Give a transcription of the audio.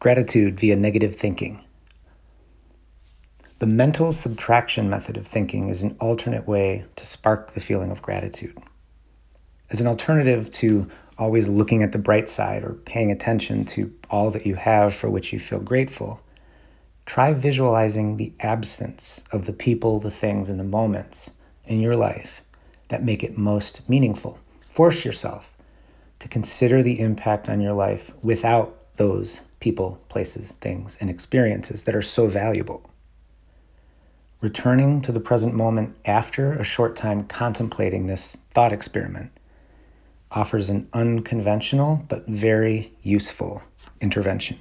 Gratitude via negative thinking. The mental subtraction method of thinking is an alternate way to spark the feeling of gratitude. As an alternative to always looking at the bright side or paying attention to all that you have for which you feel grateful, try visualizing the absence of the people, the things, and the moments in your life that make it most meaningful. Force yourself to consider the impact on your life without those people, places, things, and experiences that are so valuable. Returning to the present moment after a short time contemplating this thought experiment offers an unconventional but very useful intervention.